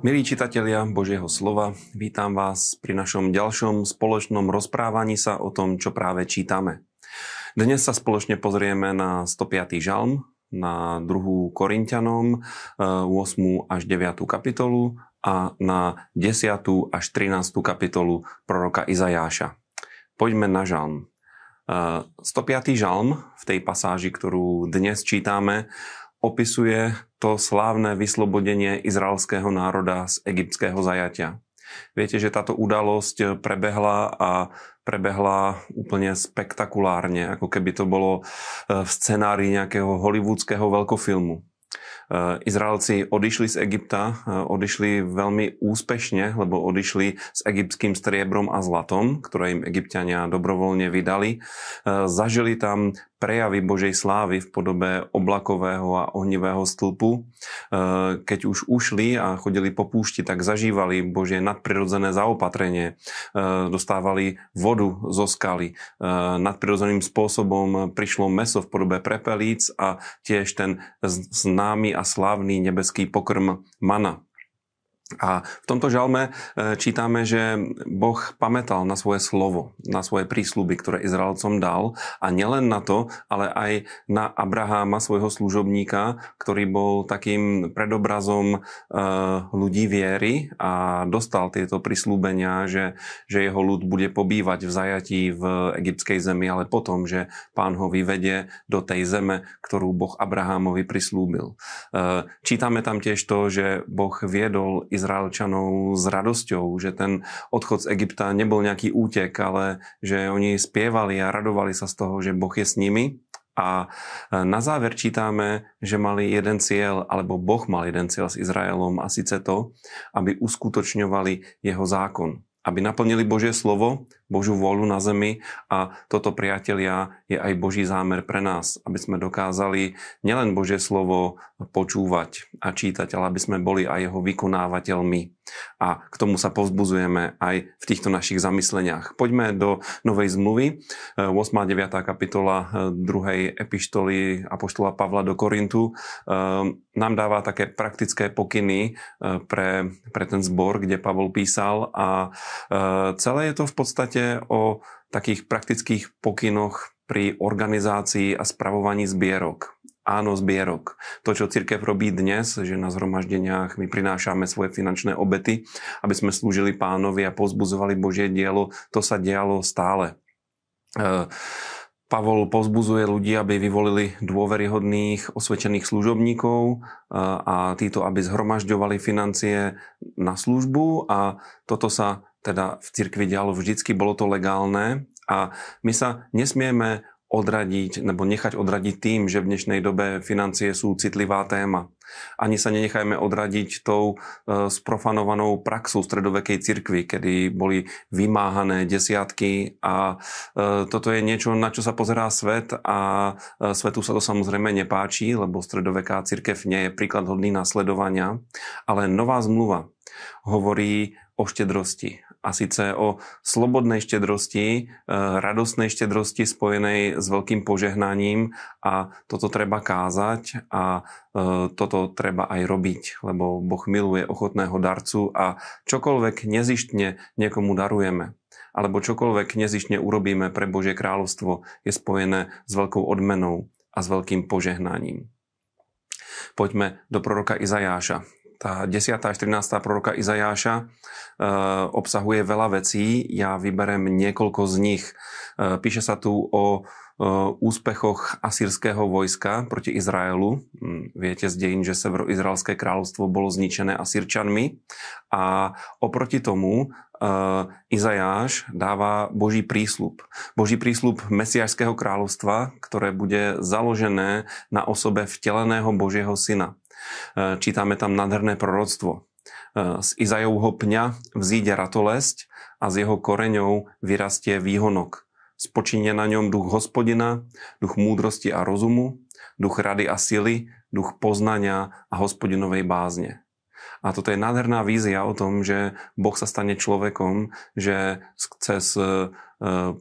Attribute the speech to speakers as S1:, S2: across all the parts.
S1: Milí čitatelia Božieho slova, vítam vás pri našom ďalšom spoločnom rozprávaní sa o tom, čo práve čítame. Dnes sa spoločne pozrieme na 105. žalm, na 2. Korintianom, 8. Eh, až 9. kapitolu a na 10. až 13. kapitolu proroka Izajáša. Poďme na žalm. 105. Eh, žalm v tej pasáži, ktorú dnes čítame, opisuje to slávne vyslobodenie izraelského národa z egyptského zajatia. Viete, že táto udalosť prebehla a prebehla úplne spektakulárne, ako keby to bolo v scenári nejakého hollywoodského veľkofilmu. Eh, Izraelci odišli z Egypta, eh, odišli veľmi úspešne, lebo odišli s egyptským striebrom a zlatom, ktoré im egyptiania dobrovoľne vydali. Zažili tam prejavy Božej slávy v podobe oblakového a ohnivého stĺpu. Keď už ušli a chodili po púšti, tak zažívali Božie nadprirodzené zaopatrenie. Dostávali vodu zo skaly. Nadprirodzeným spôsobom prišlo meso v podobe prepelíc a tiež ten známy a slávny nebeský pokrm mana. A v tomto žalme e, čítame, že Boh pamätal na svoje slovo, na svoje prísľuby, ktoré Izraelcom dal a nielen na to, ale aj na Abraháma, svojho služobníka, ktorý bol takým predobrazom e, ľudí viery a dostal tieto prísľubenia, že, že jeho ľud bude pobývať v zajatí v egyptskej zemi, ale potom, že pán ho vyvedie do tej zeme, ktorú Boh Abrahámovi prislúbil. E, čítame tam tiež to, že Boh viedol Izraelčanov s radosťou, že ten odchod z Egypta nebol nejaký útek, ale že oni spievali a radovali sa z toho, že Boh je s nimi. A e, na záver čítame, že mali jeden cieľ, alebo Boh mal jeden cieľ s Izraelom a síce to, aby uskutočňovali jeho zákon aby naplnili Božie slovo, Božiu vôľu na zemi a toto, priatelia, je aj Boží zámer pre nás, aby sme dokázali nielen Božie slovo počúvať a čítať, ale aby sme boli aj jeho vykonávateľmi. A k tomu sa povzbuzujeme aj v týchto našich zamysleniach. Poďme do Novej zmluvy, 8. a 9. kapitola 2. epištoly Apoštola Pavla do Korintu nám dáva také praktické pokyny pre, pre ten zbor, kde Pavol písal a celé je to v podstate podstate o takých praktických pokynoch pri organizácii a spravovaní zbierok. Áno, zbierok. To, čo církev robí dnes, že na zhromaždeniach my prinášame svoje finančné obety, aby sme slúžili pánovi a pozbuzovali Božie dielo, to sa dialo stále. E, Pavol pozbuzuje ľudí, aby vyvolili dôveryhodných, osvedčených služobníkov e, a títo, aby zhromažďovali financie na službu a toto sa teda v cirkvi dialo vždycky, bolo to legálne a my sa nesmieme odradiť nebo nechať odradiť tým, že v dnešnej dobe financie sú citlivá téma. Ani sa nenechajme odradiť tou e, sprofanovanou praxou stredovekej cirkvi, kedy boli vymáhané desiatky a e, toto je niečo, na čo sa pozerá svet a e, svetu sa to samozrejme nepáči, lebo stredoveká cirkev nie je príklad hodný nasledovania, ale nová zmluva hovorí o štedrosti, a síce o slobodnej štedrosti, e, radostnej štedrosti spojenej s veľkým požehnaním a toto treba kázať a e, toto treba aj robiť, lebo Boh miluje ochotného darcu a čokoľvek nezištne niekomu darujeme, alebo čokoľvek nezištne urobíme pre Božie kráľovstvo, je spojené s veľkou odmenou a s veľkým požehnaním. Poďme do proroka Izajáša tá 10. až 13. proroka Izajáša e, obsahuje veľa vecí. Ja vyberem niekoľko z nich. E, píše sa tu o e, úspechoch asýrského vojska proti Izraelu. Hm, viete z dejín, že severoizraelské kráľovstvo bolo zničené Asýrčanmi a oproti tomu Izajáš dáva Boží prísľub. Boží prísľub Mesiášského kráľovstva, ktoré bude založené na osobe vteleného Božieho syna. E, čítame tam nádherné proroctvo. E, z Izajovho pňa vzíde ratolesť a z jeho koreňov vyrastie výhonok. Spočinie na ňom duch hospodina, duch múdrosti a rozumu, duch rady a sily, duch poznania a hospodinovej bázne. A toto je nádherná vízia o tom, že Boh sa stane človekom, že cez e,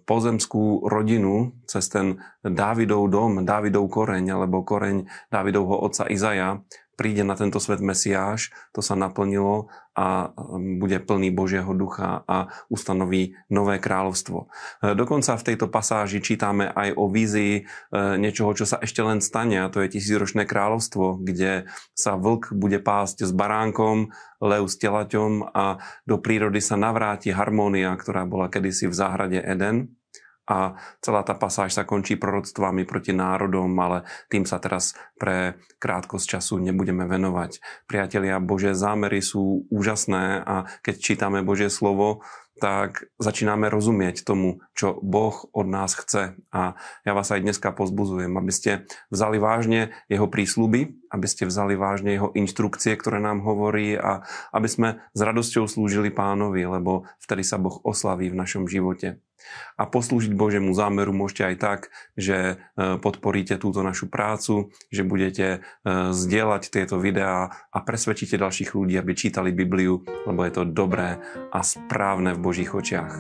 S1: pozemskú rodinu, cez ten Dávidov dom, Dávidov koreň, alebo koreň Dávidovho otca Izaja, príde na tento svet Mesiáš, to sa naplnilo a bude plný Božieho ducha a ustanoví nové kráľovstvo. Dokonca v tejto pasáži čítame aj o vízii niečoho, čo sa ešte len stane a to je tisícročné kráľovstvo, kde sa vlk bude pásť s baránkom, lev s telaťom a do prírody sa navráti harmónia, ktorá bola kedysi v záhrade Eden a celá tá pasáž sa končí proroctvami proti národom, ale tým sa teraz pre krátkosť času nebudeme venovať. Priatelia, Božie zámery sú úžasné a keď čítame Božie slovo, tak začíname rozumieť tomu, čo Boh od nás chce. A ja vás aj dneska pozbuzujem, aby ste vzali vážne jeho prísľuby, aby ste vzali vážne jeho inštrukcie, ktoré nám hovorí a aby sme s radosťou slúžili pánovi, lebo vtedy sa Boh oslaví v našom živote. A poslúžiť Božiemu zámeru môžete aj tak, že e, podporíte túto našu prácu, že budete e, zdieľať tieto videá a presvedčíte ďalších ľudí, aby čítali Bibliu, lebo je to dobré a správne v Božích očiach.